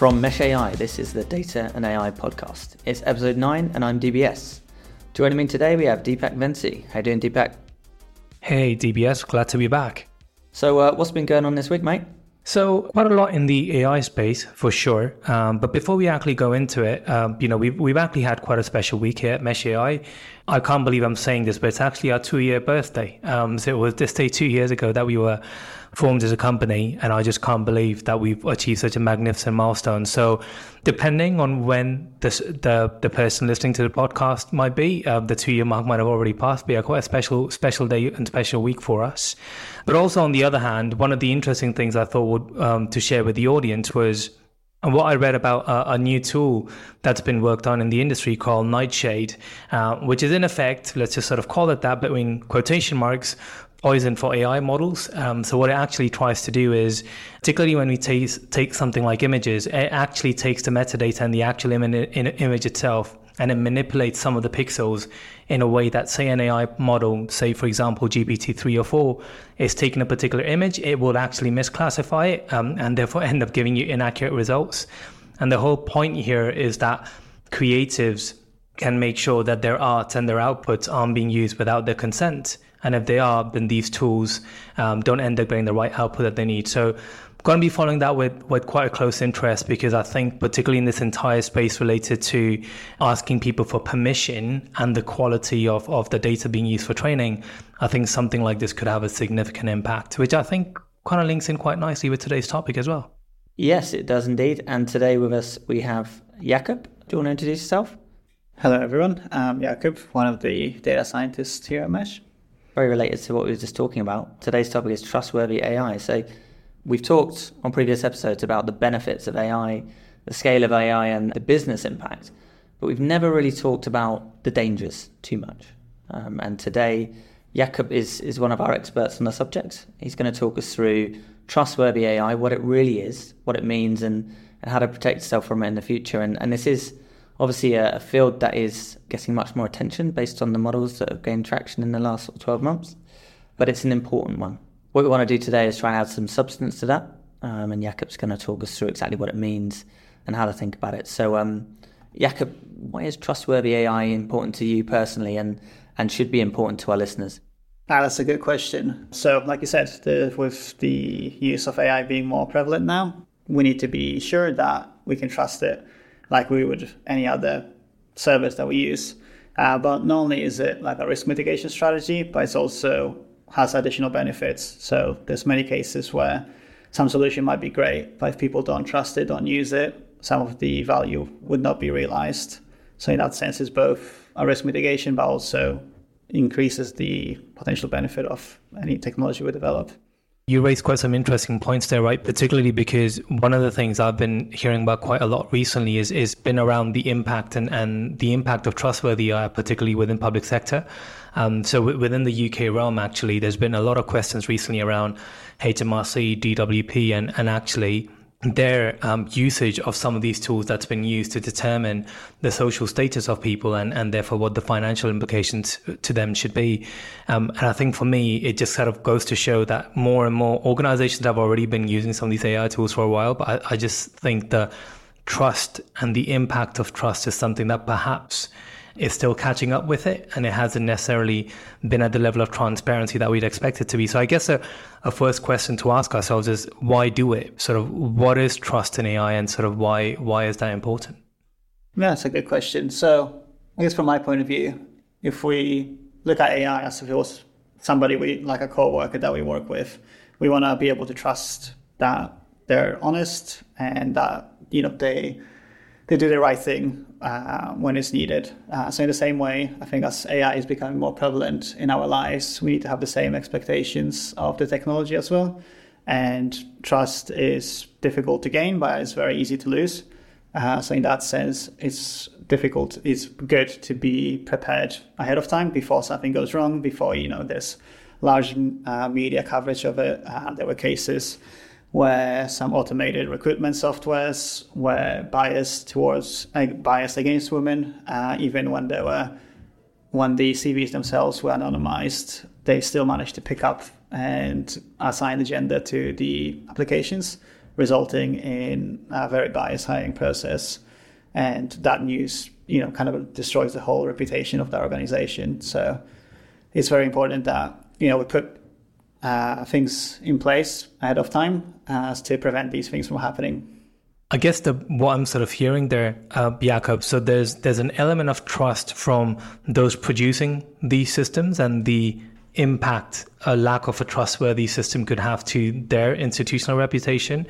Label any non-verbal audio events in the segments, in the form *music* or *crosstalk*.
From Mesh AI, this is the Data and AI podcast. It's episode 9 and I'm DBS. Joining me today we have Deepak Vensi. How you doing Deepak? Hey DBS, glad to be back. So uh, what's been going on this week, mate? So quite a lot in the AI space for sure. Um, but before we actually go into it, um, you know, we've we've actually had quite a special week here at Mesh AI. I can't believe I'm saying this, but it's actually our two-year birthday. Um, so it was this day two years ago that we were formed as a company, and I just can't believe that we've achieved such a magnificent milestone. So, depending on when this, the the person listening to the podcast might be, uh, the two year mark might have already passed. Be a quite a special special day and special week for us. But also on the other hand, one of the interesting things I thought would, um, to share with the audience was. And what I read about a, a, new tool that's been worked on in the industry called Nightshade, uh, which is in effect, let's just sort of call it that between quotation marks, poison for AI models. Um, so what it actually tries to do is, particularly when we take take something like images, it actually takes the metadata and the actual Im- image itself, and it manipulates some of the pixels in a way that, say, an AI model, say for example GPT three or four, is taking a particular image, it will actually misclassify it, um, and therefore end up giving you inaccurate results. And the whole point here is that creatives can make sure that their art and their outputs aren't being used without their consent. And if they are, then these tools um, don't end up getting the right output that they need. So going to be following that with, with quite a close interest because I think particularly in this entire space related to asking people for permission and the quality of, of the data being used for training, I think something like this could have a significant impact, which I think kind of links in quite nicely with today's topic as well. Yes, it does indeed. And today with us we have Jakub. Do you want to introduce yourself? Hello everyone, I'm Jakub, one of the data scientists here at Mesh very related to what we were just talking about. Today's topic is trustworthy AI. So, we've talked on previous episodes about the benefits of AI, the scale of AI, and the business impact, but we've never really talked about the dangers too much. Um, and today, Jakub is, is one of our experts on the subject. He's going to talk us through trustworthy AI, what it really is, what it means, and, and how to protect yourself from it in the future. And, and this is obviously a, a, field that is getting much more attention based on the models that have gained traction in the last sort of 12 months, but it's an important one. What we want to do today is try and add some substance to that, um, and Jakub's going to talk us through exactly what it means and how to think about it. So, um, Jakub, why is trustworthy AI important to you personally and, and should be important to our listeners? Ah, that's a good question. So, like you said, the, with the use of AI being more prevalent now, we need to be sure that we can trust it like we would any other service that we use. Uh, but not only is it like a risk mitigation strategy, but it also has additional benefits. So there's many cases where some solution might be great, but if people don't trust it, don't use it, some of the value would not be realized. So in that sense, it's both a risk mitigation, but also increases the potential benefit of any technology we develop. You raised quite some interesting points there, right? Particularly because one of the things I've been hearing about quite a lot recently is is been around the impact and, and the impact of trustworthy AI, particularly within public sector. Um, so w- within the UK realm, actually, there's been a lot of questions recently around HMRC, DWP, and and actually their um, usage of some of these tools that's been used to determine the social status of people and, and therefore what the financial implications to them should be. Um, and I think for me, it just sort of goes to show that more and more organizations have already been using some of these AI tools for a while. But I, I just think the trust and the impact of trust is something that perhaps is still catching up with it and it hasn't necessarily been at the level of transparency that we'd expect it to be. So I guess a, a first question to ask ourselves is why do it? Sort of what is trust in AI and sort of why why is that important? Yeah, that's a good question. So I guess from my point of view, if we look at AI as if it was somebody we like a co-worker that we work with, we want to be able to trust that they're honest and that you know they they do the right thing uh, when it's needed. Uh, so in the same way, I think as AI is becoming more prevalent in our lives, we need to have the same expectations of the technology as well. And trust is difficult to gain, but it's very easy to lose. Uh, so in that sense, it's difficult. It's good to be prepared ahead of time before something goes wrong. Before you know there's large uh, media coverage of it. Uh, there were cases where some automated recruitment softwares were biased towards uh, biased against women, uh, even when they were when the CVs themselves were anonymized, they still managed to pick up and assign the gender to the applications, resulting in a very biased hiring process. And that news, you know, kind of destroys the whole reputation of the organization. So it's very important that, you know, we put uh, things in place ahead of time uh, to prevent these things from happening. I guess the what I'm sort of hearing there, uh, Jakub. So there's there's an element of trust from those producing these systems and the impact a lack of a trustworthy system could have to their institutional reputation.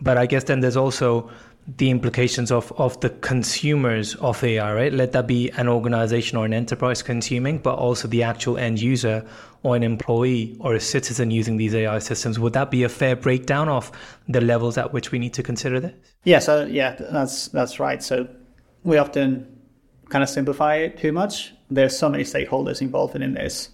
But I guess then there's also the implications of, of the consumers of AI, right? Let that be an organization or an enterprise consuming, but also the actual end user or an employee or a citizen using these AI systems. Would that be a fair breakdown of the levels at which we need to consider this? Yeah, so yeah, that's that's right. So we often kind of simplify it too much. There's so many stakeholders involved in this.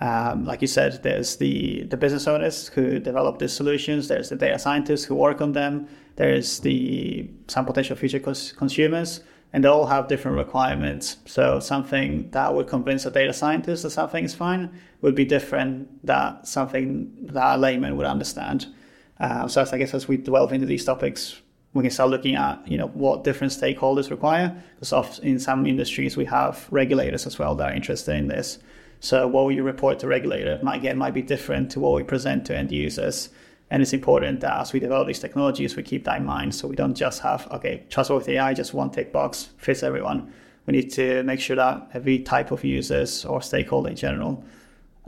Um, like you said, there's the, the business owners who develop these solutions. There's the data scientists who work on them. There's the some potential future cons- consumers, and they all have different requirements. So something that would convince a data scientist that something is fine would be different that something that a layman would understand. Uh, so I guess as we delve into these topics, we can start looking at you know what different stakeholders require. Because in some industries we have regulators as well that are interested in this. So what we report to regulator might again might be different to what we present to end users. And it's important that as we develop these technologies, we keep that in mind. So we don't just have, okay, trustworthy AI, just one tick box fits everyone. We need to make sure that every type of users or stakeholder in general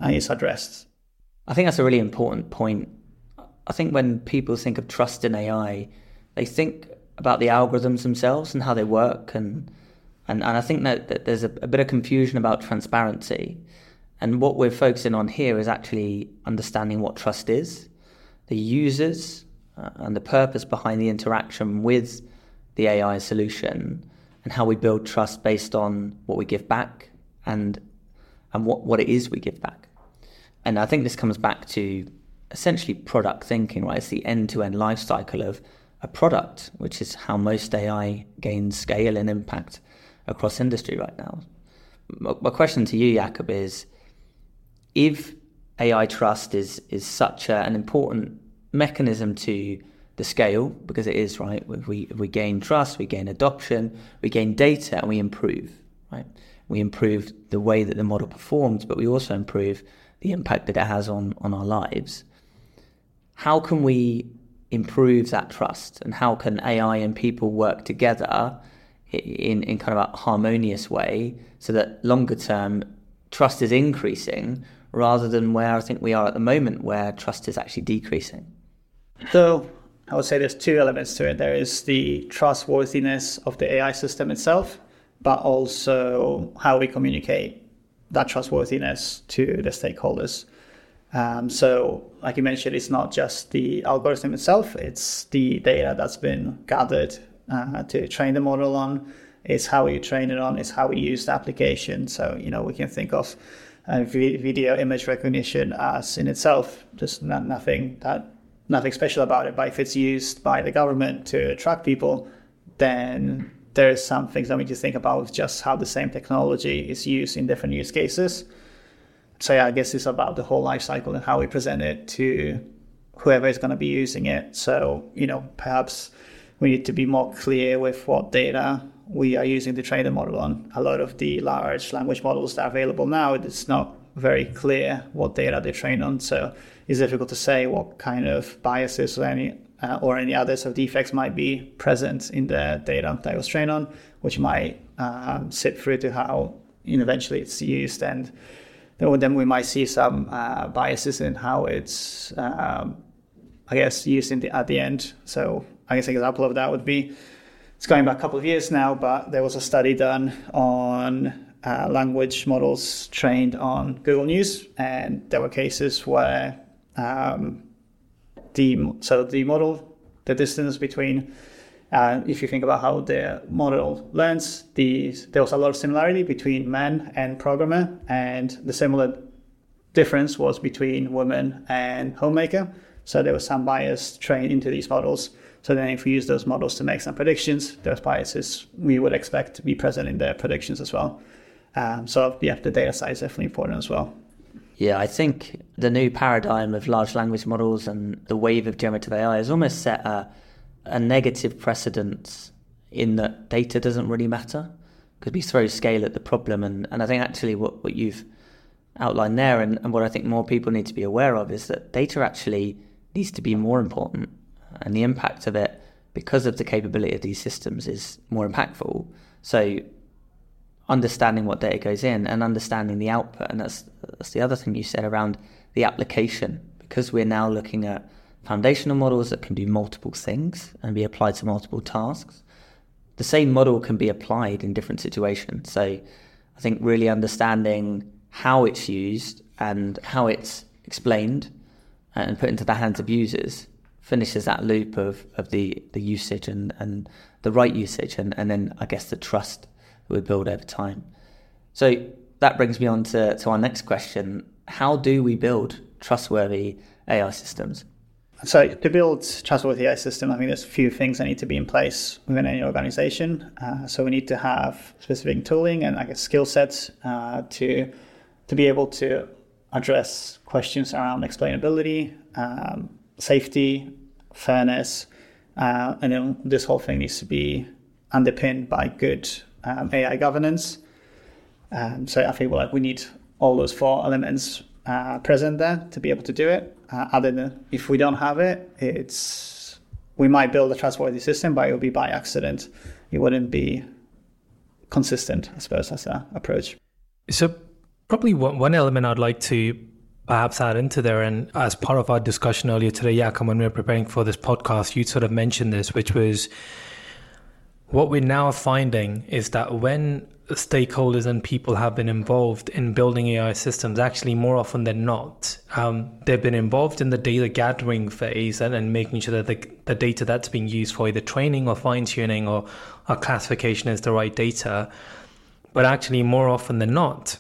uh, is addressed. I think that's a really important point. I think when people think of trust in AI, they think about the algorithms themselves and how they work and and, and I think that, that there's a, a, bit of confusion about transparency. And what we're focusing on here is actually understanding what trust is, the users, uh, and the purpose behind the interaction with the AI solution, and how we build trust based on what we give back and and what, what it is we give back. And I think this comes back to essentially product thinking, right? It's the end to end life cycle of a product, which is how most AI gains scale and impact across industry right now. My question to you, Jakub, is if AI trust is is such a, an important mechanism to the scale because it is right. We we gain trust, we gain adoption, we gain data, and we improve. Right, we improve the way that the model performs, but we also improve the impact that it has on on our lives. How can we improve that trust, and how can AI and people work together in, in kind of a harmonious way so that longer term trust is increasing rather than where I think we are at the moment where trust is actually decreasing? So I would say there's two elements to it. There is the trustworthiness of the AI system itself, but also how we communicate that trustworthiness to the stakeholders. Um, so, like you mentioned, it's not just the algorithm itself, it's the data that's been gathered uh, to train the model on. It's how we train it on. It's how we use the application. So you know we can think of uh, video image recognition as in itself just not, nothing that nothing special about it. But if it's used by the government to attract people, then there's some things that we need to think about with just how the same technology is used in different use cases. So yeah, I guess it's about the whole life cycle and how we present it to whoever is going to be using it. So you know, perhaps we need to be more clear with what data we are using to train the model on. A lot of the large language models that are available now, it's not very clear what data they train on. So it's difficult to say what kind of biases or any uh, or any others of defects might be present in the data that was trained on, which might um, sit through to how you know, eventually it's used. And then we might see some uh, biases in how it's, um, I guess, used in the, at the end. So I guess an example of that would be it's going back a couple of years now, but there was a study done on uh, language models trained on Google News, and there were cases where um, the so the model, the distance between, uh, if you think about how the model learns, the there was a lot of similarity between men and programmer, and the similar difference was between women and homemaker. So there was some bias trained into these models. So then if we use those models to make some predictions, those biases we would expect to be present in their predictions as well. Um, so yeah, the data side is definitely important as well. Yeah, I think the new paradigm of large language models and the wave of generative AI has almost set a, a negative precedent in that data doesn't really matter because we throw scale at the problem. And, and I think actually what, what you've outlined there and, and what I think more people need to be aware of is that data actually needs to be more important and the impact of it because of the capability of these systems is more impactful. So understanding what data goes in and understanding the output, and that's that's the other thing you said around the application, because we're now looking at foundational models that can do multiple things and be applied to multiple tasks. The same model can be applied in different situations. So I think really understanding how it's used and how it's explained and put into the hands of users finishes that loop of, of the, the usage and, and the right usage and, and then I guess the trust that we build over time. So that brings me on to, to our next question. How do we build trustworthy AI systems? So to build trustworthy AI system, I mean, there's a few things that need to be in place within any organization. Uh, so we need to have specific tooling and I guess skill sets uh, to to be able to address questions around explainability, um, safety, fairness, uh, and then this whole thing needs to be underpinned by good um, AI governance. Um, so I think like we need all those four elements uh, present there to be able to do it. Uh, other than if we don't have it, it's we might build a trustworthy system, but it will be by accident. It wouldn't be consistent, I suppose, as an approach. So probably one, one element I'd like to perhaps add into there. And as part of our discussion earlier today, Jakub, when we were preparing for this podcast, you sort of mentioned this, which was what we're now finding is that when stakeholders and people have been involved in building AI systems, actually more often than not, um, they've been involved in the data gathering phase and, and making sure that the, the data that's being used for either training or fine tuning or, or classification is the right data. But actually, more often than not,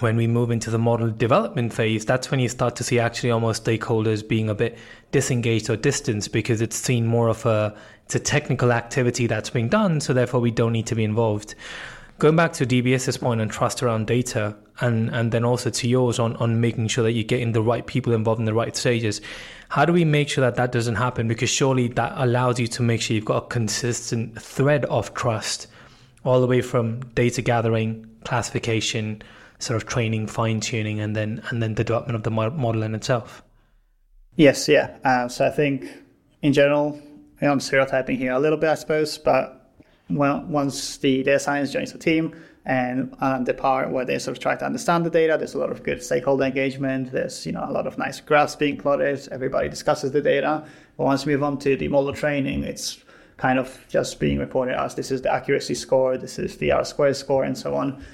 when we move into the model development phase, that's when you start to see actually almost stakeholders being a bit disengaged or distanced because it's seen more of a it's a technical activity that's being done, so therefore we don't need to be involved. Going back to DBS's point on trust around data, and and then also to yours on on making sure that you're getting the right people involved in the right stages. How do we make sure that that doesn't happen? Because surely that allows you to make sure you've got a consistent thread of trust, all the way from data gathering, classification sort of training, fine tuning, and then and then the development of the model in itself. Yes, yeah. Uh, so I think in general, you know, I'm stereotyping here a little bit, I suppose, but well, once the data science joins the team and um, the part where they sort of try to understand the data, there's a lot of good stakeholder engagement. There's you know a lot of nice graphs being plotted. Everybody discusses the data. But once we move on to the model training, it's kind of just being reported as this is the accuracy score, this is the R squared score, and so on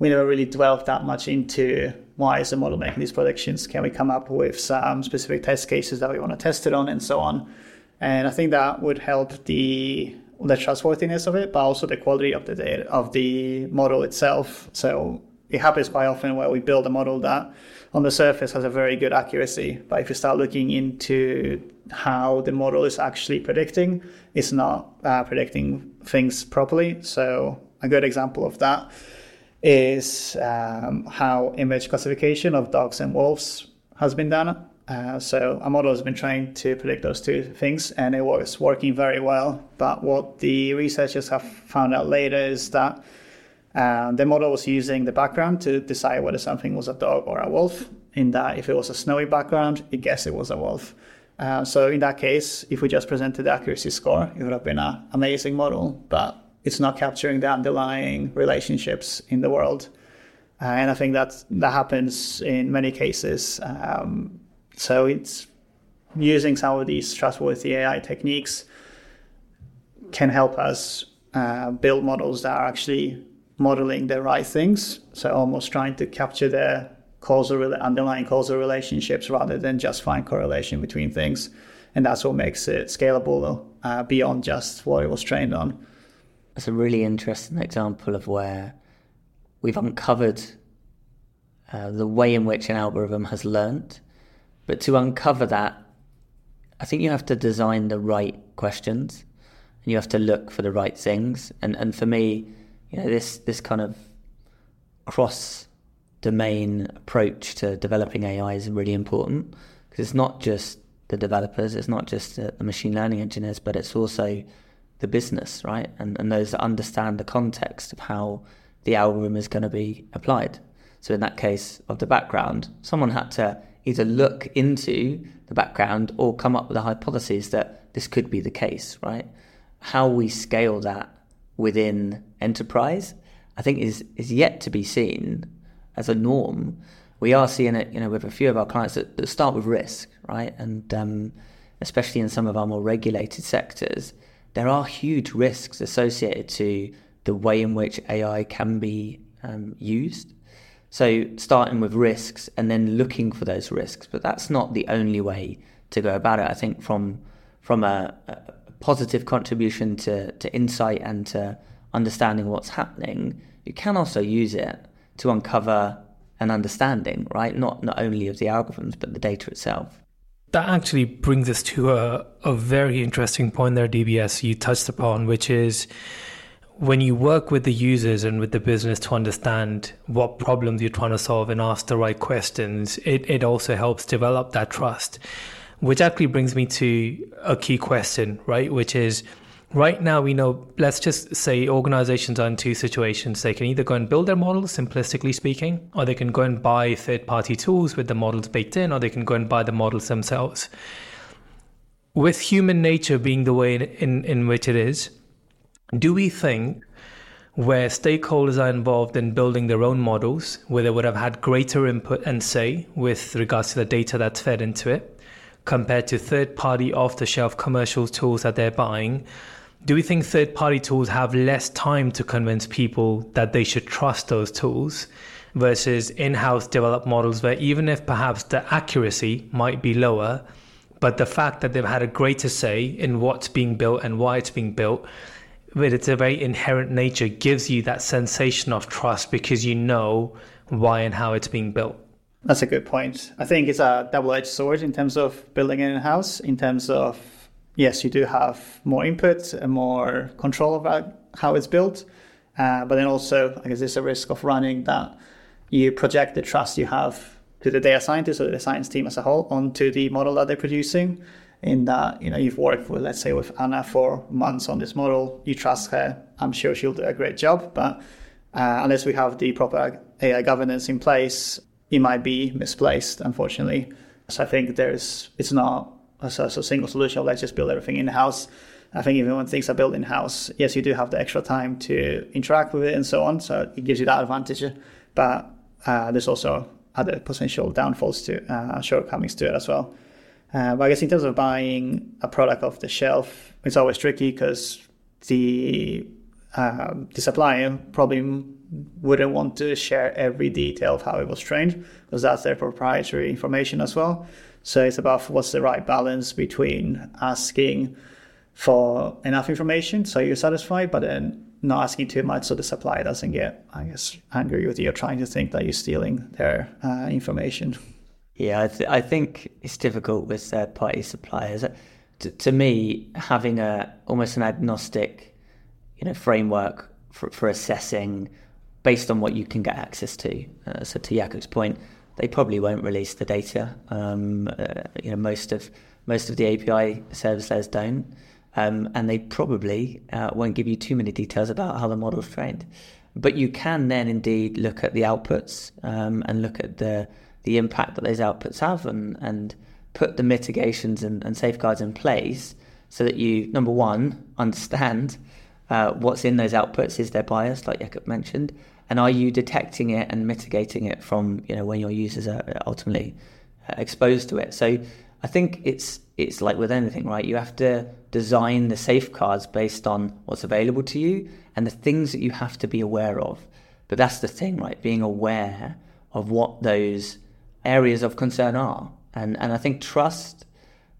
we never really dwelled that much into why is the model making these predictions? Can we come up with some specific test cases that we want to test it on and so on? And I think that would help the the trustworthiness of it, but also the quality of the data of the model itself. So it happens quite often where we build a model that on the surface has a very good accuracy, but if you start looking into how the model is actually predicting, it's not uh, predicting things properly. So a good example of that is um, how image classification of dogs and wolves has been done. Uh, so a model has been trying to predict those two things, and it was working very well. But what the researchers have found out later is that uh, the model was using the background to decide whether something was a dog or a wolf. In that, if it was a snowy background, it guessed it was a wolf. Uh, so in that case, if we just presented the accuracy score, it would have been an amazing model. But it's not capturing the underlying relationships in the world. Uh, and I think that that happens in many cases. Um, so it's using some of these trustworthy AI techniques can help us uh, build models that are actually modeling the right things. So almost trying to capture the causal underlying causal relationships rather than just find correlation between things. And that's what makes it scalable uh, beyond just what it was trained on. It's a really interesting example of where we've uncovered uh, the way in which an algorithm has learnt. But to uncover that, I think you have to design the right questions and you have to look for the right things. And, and for me, you know, this, this kind of cross domain approach to developing AI is really important because it's not just the developers, it's not just the, the machine learning engineers, but it's also the business, right? And, and those that understand the context of how the algorithm is going to be applied. So in that case of the background, someone had to either look into the background or come up with a hypothesis that this could be the case, right? How we scale that within enterprise, I think is is yet to be seen as a norm. We are seeing it, you know, with a few of our clients that, that start with risk, right? And um, especially in some of our more regulated sectors, there are huge risks associated to the way in which AI can be um, used. So starting with risks and then looking for those risks, but that's not the only way to go about it. I think from from a, a positive contribution to, to insight and to understanding what's happening, you can also use it to uncover an understanding, right? Not not only of the algorithms, but the data itself. That actually brings us to a, a very interesting point there, DBS, you touched upon, which is when you work with the users and with the business to understand what problems you're trying to solve and ask the right questions, it, it also helps develop that trust. Which actually brings me to a key question, right? Which is right now we know, let's just say organizations are in two situations. They can either go and build their models, simplistically speaking, or they can go and buy third party tools with the models baked in, or they can go and buy the models themselves. With human nature being the way in, in, in which it is, do we think where stakeholders are involved in building their own models, where they would have had greater input and say with regards to the data that's fed into it, compared to third party off the shelf commercial tools that they're buying, do we think third party tools have less time to convince people that they should trust those tools versus in house developed models where even if perhaps the accuracy might be lower, but the fact that they've had a greater say in what's being built and why it's being built with its very inherent nature gives you that sensation of trust because you know why and how it's being built. That's a good point. I think it's a double-edged sword in terms of building it in-house. In terms of yes, you do have more input and more control about how it's built, uh, but then also I guess there's a risk of running that you project the trust you have to the data scientists or the science team as a whole onto the model that they're producing in that you know you've worked with let's say with Anna for months on this model, you trust her. I'm sure she'll do a great job, but uh, unless we have the proper AI governance in place, it might be misplaced, unfortunately. So I think there's it's not a, a single solution. Let's just build everything in house. I think even when things are built in house, yes, you do have the extra time to interact with it and so on. So it gives you that advantage, but uh, there's also other potential downfalls to uh, shortcomings to it as well. Uh, but I guess in terms of buying a product off the shelf, it's always tricky because the uh, the supplier probably wouldn't want to share every detail of how it was trained because that's their proprietary information as well. So it's about what's the right balance between asking for enough information so you're satisfied, but then not asking too much so the supplier doesn't get, I guess, angry with you or trying to think that you're stealing their uh, information. Yeah, I, th- I think it's difficult with third party suppliers. To, to, me, having a almost an agnostic, you know, framework for, for assessing based on what you can get access to. Uh, so to Jakub's point, they probably won't release the data. Um, uh, you know, most of most of the API service layers don't, um, and they probably uh, won't give you too many details about how the model's trained. But you can then indeed look at the outputs um, and look at the the impact that those outputs have and, and put the mitigations and, and safeguards in place so that you, number one, *laughs* understand uh, what's in those outputs. Is there bias, like Jakub mentioned? And are you detecting it and mitigating it from, you know, when your users are ultimately uh, exposed to it? So I think it's it's like with anything, right? You have to design the safeguards based on what's available to you and the things that you have to be aware of. But that's the thing, right? Being aware of what those areas of concern are. And, and I think trust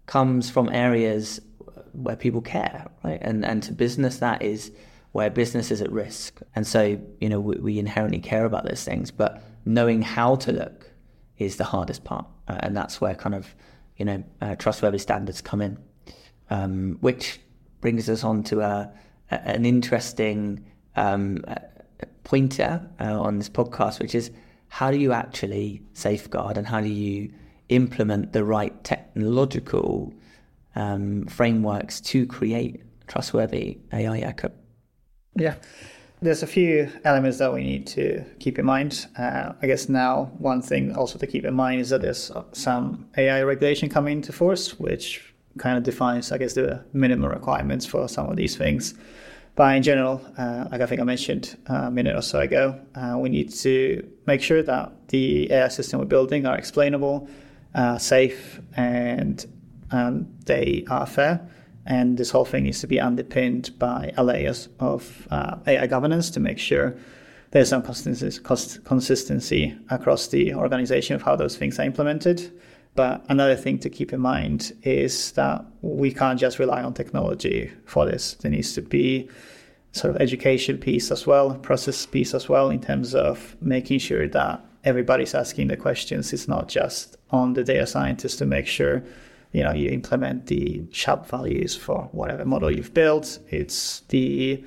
comes from areas where people care, right? And, and to business, that is where business is at risk. And so, you know, we, we inherently care about those things, but knowing how to look is the hardest part. Uh, and that's where kind of, you know, uh, trustworthy standards come in, um, which brings us on to a, a an interesting um, pointer uh, on this podcast, which is how do you actually safeguard and how do you implement the right technological um, frameworks to create trustworthy AI echo? Yeah. There's a few elements that we need to keep in mind. Uh, I guess now one thing also to keep in mind is that there's some AI regulation coming into force, which kind of defines, I guess, the minimum requirements for some of these things. But in general, uh, like I think I mentioned a minute or so ago, uh, we need to make sure that the AI system we're building are explainable, uh, safe, and um, they are fair. And this whole thing needs to be underpinned by a layers of uh, AI governance to make sure there's some consistency across the organization of how those things are implemented. But another thing to keep in mind is that we can't just rely on technology for this. There needs to be sort of education piece as well, process piece as well, in terms of making sure that everybody's asking the questions. It's not just on the data scientist to make sure you know you implement the SHAP values for whatever model you've built. It's the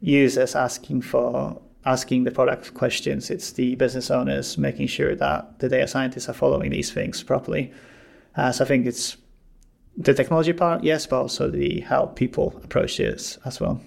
users asking for asking the product questions. It's the business owners making sure that the data scientists are following these things properly. Uh, so I think it's the technology part, yes, but also the how people approach this as well.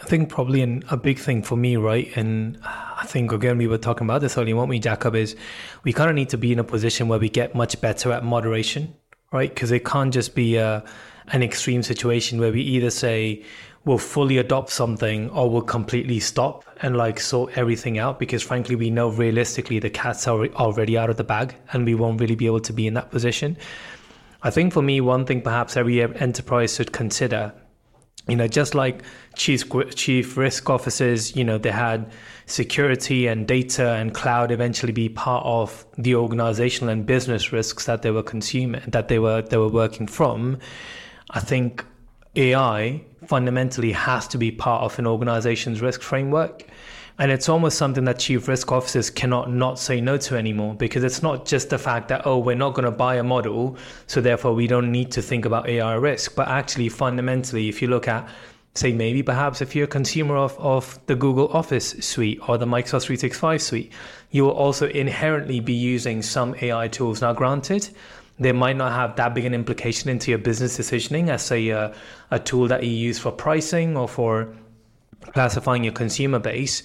I think probably an, a big thing for me, right? And I think again we were talking about this earlier, won't we, Jakub? Is we kind of need to be in a position where we get much better at moderation right? Because it can't just be a, an extreme situation where we either say we'll fully adopt something or we'll completely stop and like sort everything out because frankly we know realistically the cat's are already out of the bag and we won't really be able to be in that position. I think for me, one thing perhaps every enterprise should consider you know, just like chief chief risk officers, you know, they had security and data and cloud eventually be part of the organizational and business risks that they were consuming, that they were they were working from. I think AI fundamentally has to be part of an organization's risk framework. And it's almost something that chief risk officers cannot not say no to anymore because it's not just the fact that, oh, we're not going to buy a model, so therefore we don't need to think about AI risk. But actually, fundamentally, if you look at, say, maybe perhaps if you're a consumer of, of the Google Office suite or the Microsoft 365 suite, you will also inherently be using some AI tools. Now, granted, they might not have that big an implication into your business decisioning as, say, a, a tool that you use for pricing or for classifying your consumer base.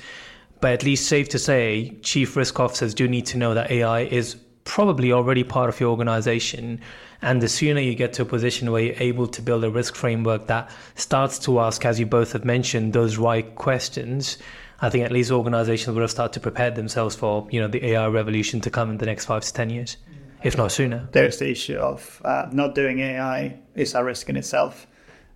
But at least safe to say, chief risk officers do need to know that AI is probably already part of your organization. And the sooner you get to a position where you're able to build a risk framework that starts to ask, as you both have mentioned, those right questions, I think at least organizations will have started to prepare themselves for you know the AI revolution to come in the next five to ten years, if not sooner. There's the issue of uh, not doing AI is a risk in itself.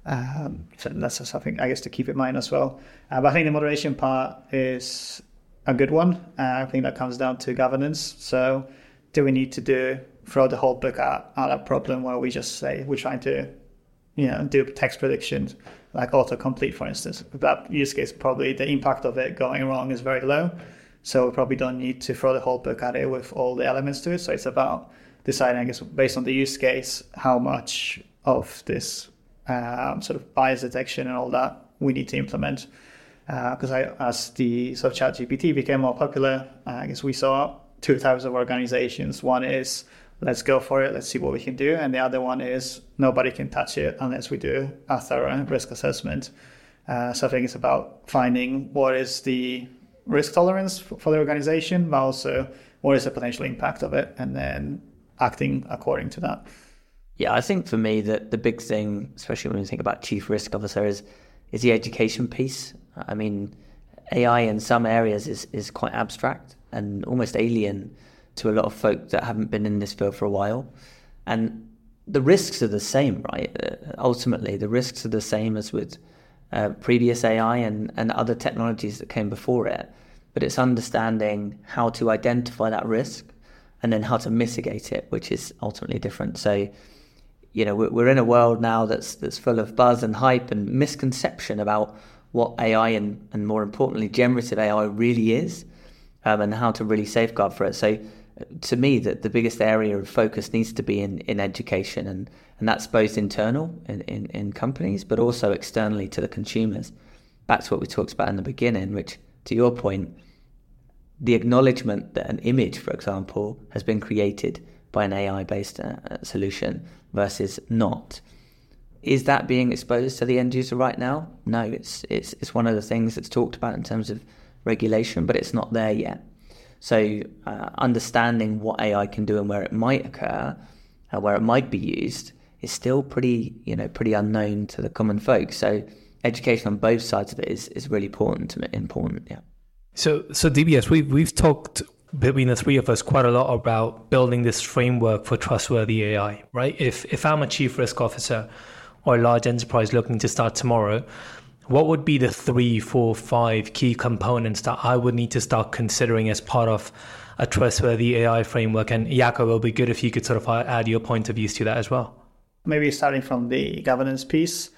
Um, so that's something I guess to keep in mind as well. Uh, but I think the moderation part is a good one. Uh, I think that comes down to governance. So do we need to do throw the whole book out, out a problem where we just say we're trying to, you know, do text predictions like autocomplete, for instance. That use case probably the impact of it going wrong is very low. So we probably don't need to throw the whole book at it with all the elements to it. So it's about deciding, I guess, based on the use case, how much of this um, sort of bias detection and all that we need to implement. Because uh, as the sort of chat GPT became more popular, uh, I guess we saw two types of organizations. One is let's go for it, let's see what we can do. And the other one is nobody can touch it unless we do a thorough risk assessment. Uh, so I think it's about finding what is the risk tolerance for the organization, but also what is the potential impact of it, and then acting according to that. Yeah, I think for me that the big thing, especially when we think about chief risk officer, is is the education piece. I mean, AI in some areas is is quite abstract and almost alien to a lot of folk that haven't been in this field for a while, and the risks are the same, right? Uh, ultimately, the risks are the same as with uh, previous AI and, and other technologies that came before it. But it's understanding how to identify that risk and then how to mitigate it, which is ultimately different. So you know, we're in a world now that's that's full of buzz and hype and misconception about what AI and, and more importantly, generative AI really is, um, and how to really safeguard for it. So, to me, that the biggest area of focus needs to be in, in education, and, and that's both internal in, in, in companies, but also externally to the consumers. Back to what we talked about in the beginning, which, to your point, the acknowledgement that an image, for example, has been created by an AI based uh, solution versus not. Is that being exposed to the end user right now? No, it's, it's, it's one of the things that's talked about in terms of regulation, but it's not there yet. So, uh, understanding what AI can do and where it might occur, uh, where it might be used, is still pretty, you know, pretty unknown to the common folk. So, education on both sides of it is, is really important to me, important. Yeah. So, so DBS, we've we've talked between the three of us quite a lot about building this framework for trustworthy AI, right? If if I'm a chief risk officer or a large enterprise looking to start tomorrow, what would be the three, four, five key components that I would need to start considering as part of a trustworthy AI framework? And Jakub, it would be good if you could sort of add your point of views to that as well. Maybe starting from the governance piece,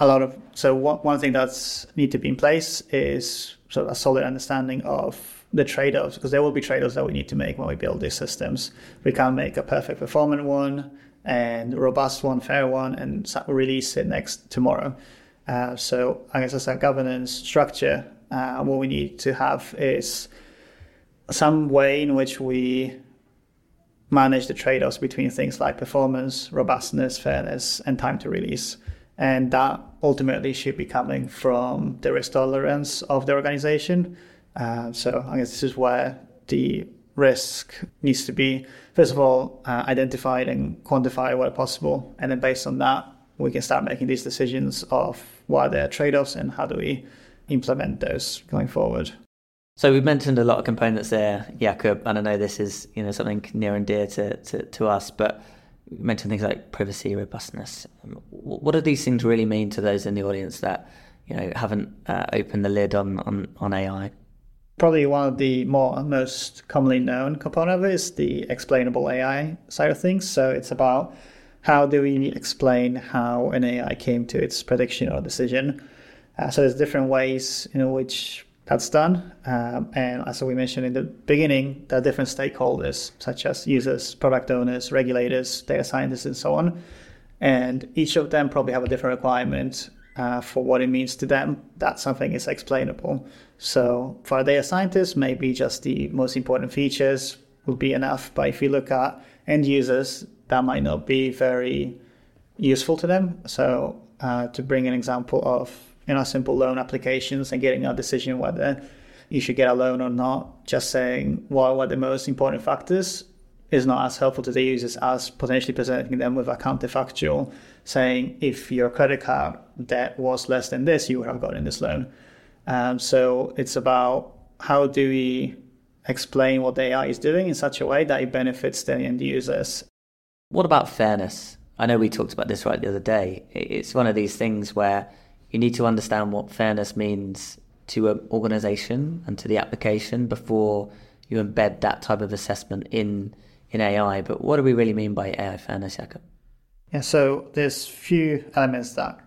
a lot of so one, one thing that's need to be in place is sort of a solid understanding of the trade-offs because there will be trade-offs that we need to make when we build these systems. We can't make a perfect performant one and robust one, fair one, and release it next tomorrow. Uh, so I guess as a governance structure, uh, what we need to have is some way in which we manage the trade-offs between things like performance, robustness, fairness, and time to release. And that ultimately should be coming from the risk tolerance of the organization. Uh, so I guess this is where the risk needs to be, first of all, uh, identified and quantified where possible. And then based on that, we can start making these decisions of what are their trade-offs and how do we implement those going forward. So we've mentioned a lot of components there, Jakub, and I know this is you know something near and dear to, to, to us, but you mentioned things like privacy, robustness. What do these things really mean to those in the audience that you know haven't uh, opened the lid on, on, on AI? Probably one of the more most commonly known component of it is the explainable AI side of things. So it's about how do we explain how an AI came to its prediction or decision. Uh, so there's different ways in which that's done. Um, and as we mentioned in the beginning, there are different stakeholders, such as users, product owners, regulators, data scientists, and so on. And each of them probably have a different requirement uh, for what it means to them that something is explainable. So for a data scientist, maybe just the most important features will be enough. But if you look at end users, that might not be very useful to them. So uh, to bring an example of in our simple loan applications and getting a decision whether you should get a loan or not. Just saying what are the most important factors is not as helpful to the users as potentially presenting them with a counterfactual saying if your credit card debt was less than this, you would have gotten this loan. Um, so it's about how do we explain what the AI is doing in such a way that it benefits the end users. What about fairness? I know we talked about this right the other day. It's one of these things where you need to understand what fairness means to an organization and to the application before you embed that type of assessment in in AI. But what do we really mean by AI fairness, Jakub? Yeah, so there's few elements that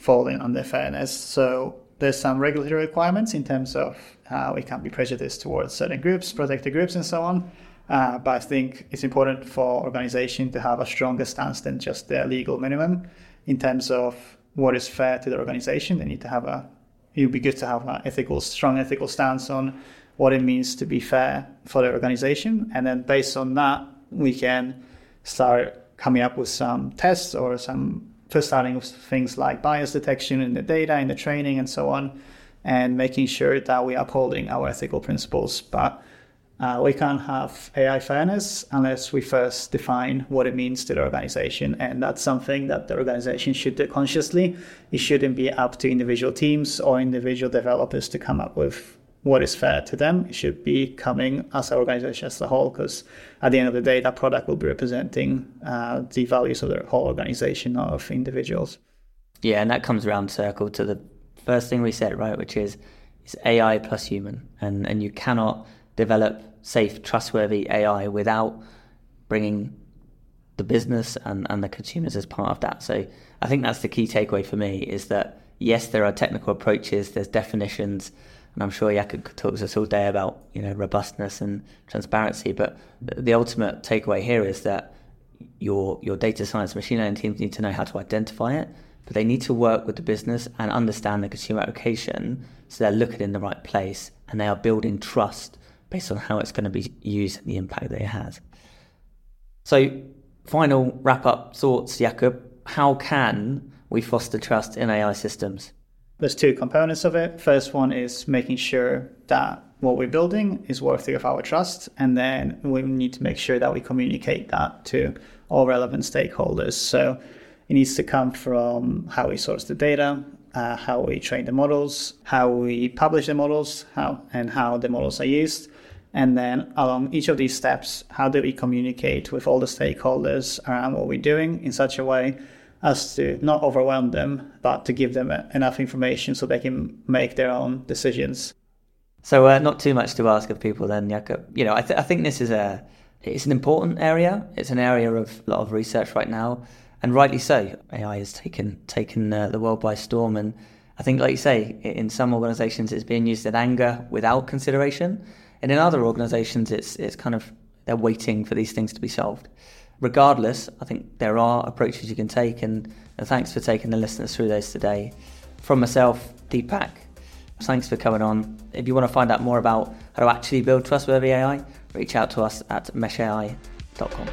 fall in under fairness. So there's some regulatory requirements in terms of how we can't be prejudiced towards certain groups, protected groups, and so on. Uh, but I think it's important for organization to have a stronger stance than just their legal minimum in terms of what is fair to the organization. They need to have a. It would be good to have an ethical, strong ethical stance on what it means to be fair for the organization, and then based on that, we can start coming up with some tests or some first starting with things like bias detection in the data, in the training, and so on, and making sure that we are upholding our ethical principles. But uh, we can't have AI fairness unless we first define what it means to the organization. And that's something that the organization should do consciously. It shouldn't be up to individual teams or individual developers to come up with what is fair to them. It should be coming as an organization as a whole, because at the end of the day, that product will be representing uh, the values of the whole organization of individuals. Yeah, and that comes around circle to the first thing we said, right, which is it's AI plus human, and and you cannot develop safe, trustworthy AI without bringing the business and, and the consumers as part of that. So I think that's the key takeaway for me is that yes, there are technical approaches, there's definitions, and I'm sure Jakub could talk to us all day about you know robustness and transparency. But the ultimate takeaway here is that your your data science machine learning teams need to know how to identify it, but they need to work with the business and understand the consumer application so they're looking in the right place and they are building trust based on how it's going to be used and the impact that it has. So, final wrap up thoughts, Jakub. How can we foster trust in AI systems? There's two components of it. First one is making sure that what we're building is worthy of our trust. And then we need to make sure that we communicate that to all relevant stakeholders. So it needs to come from how we source the data, uh, how we train the models, how we publish the models, how and how the models are used. And then along each of these steps, how do we communicate with all the stakeholders around what we're doing in such a way as to not overwhelm them, but to give them enough information so they can make their own decisions. So, uh, not too much to ask of people then, Jakub. You know, I, th- I think this is a it's an important area. It's an area of a lot of research right now, and rightly so. AI has taken taken uh, the world by storm, and I think, like you say, in some organisations it's being used in anger without consideration, and in other organisations it's it's kind of they're waiting for these things to be solved. Regardless, I think there are approaches you can take, and, and thanks for taking the listeners through those today. From myself, Deepak, thanks for coming on. If you want to find out more about how to actually build trustworthy AI, reach out to us at meshai.com.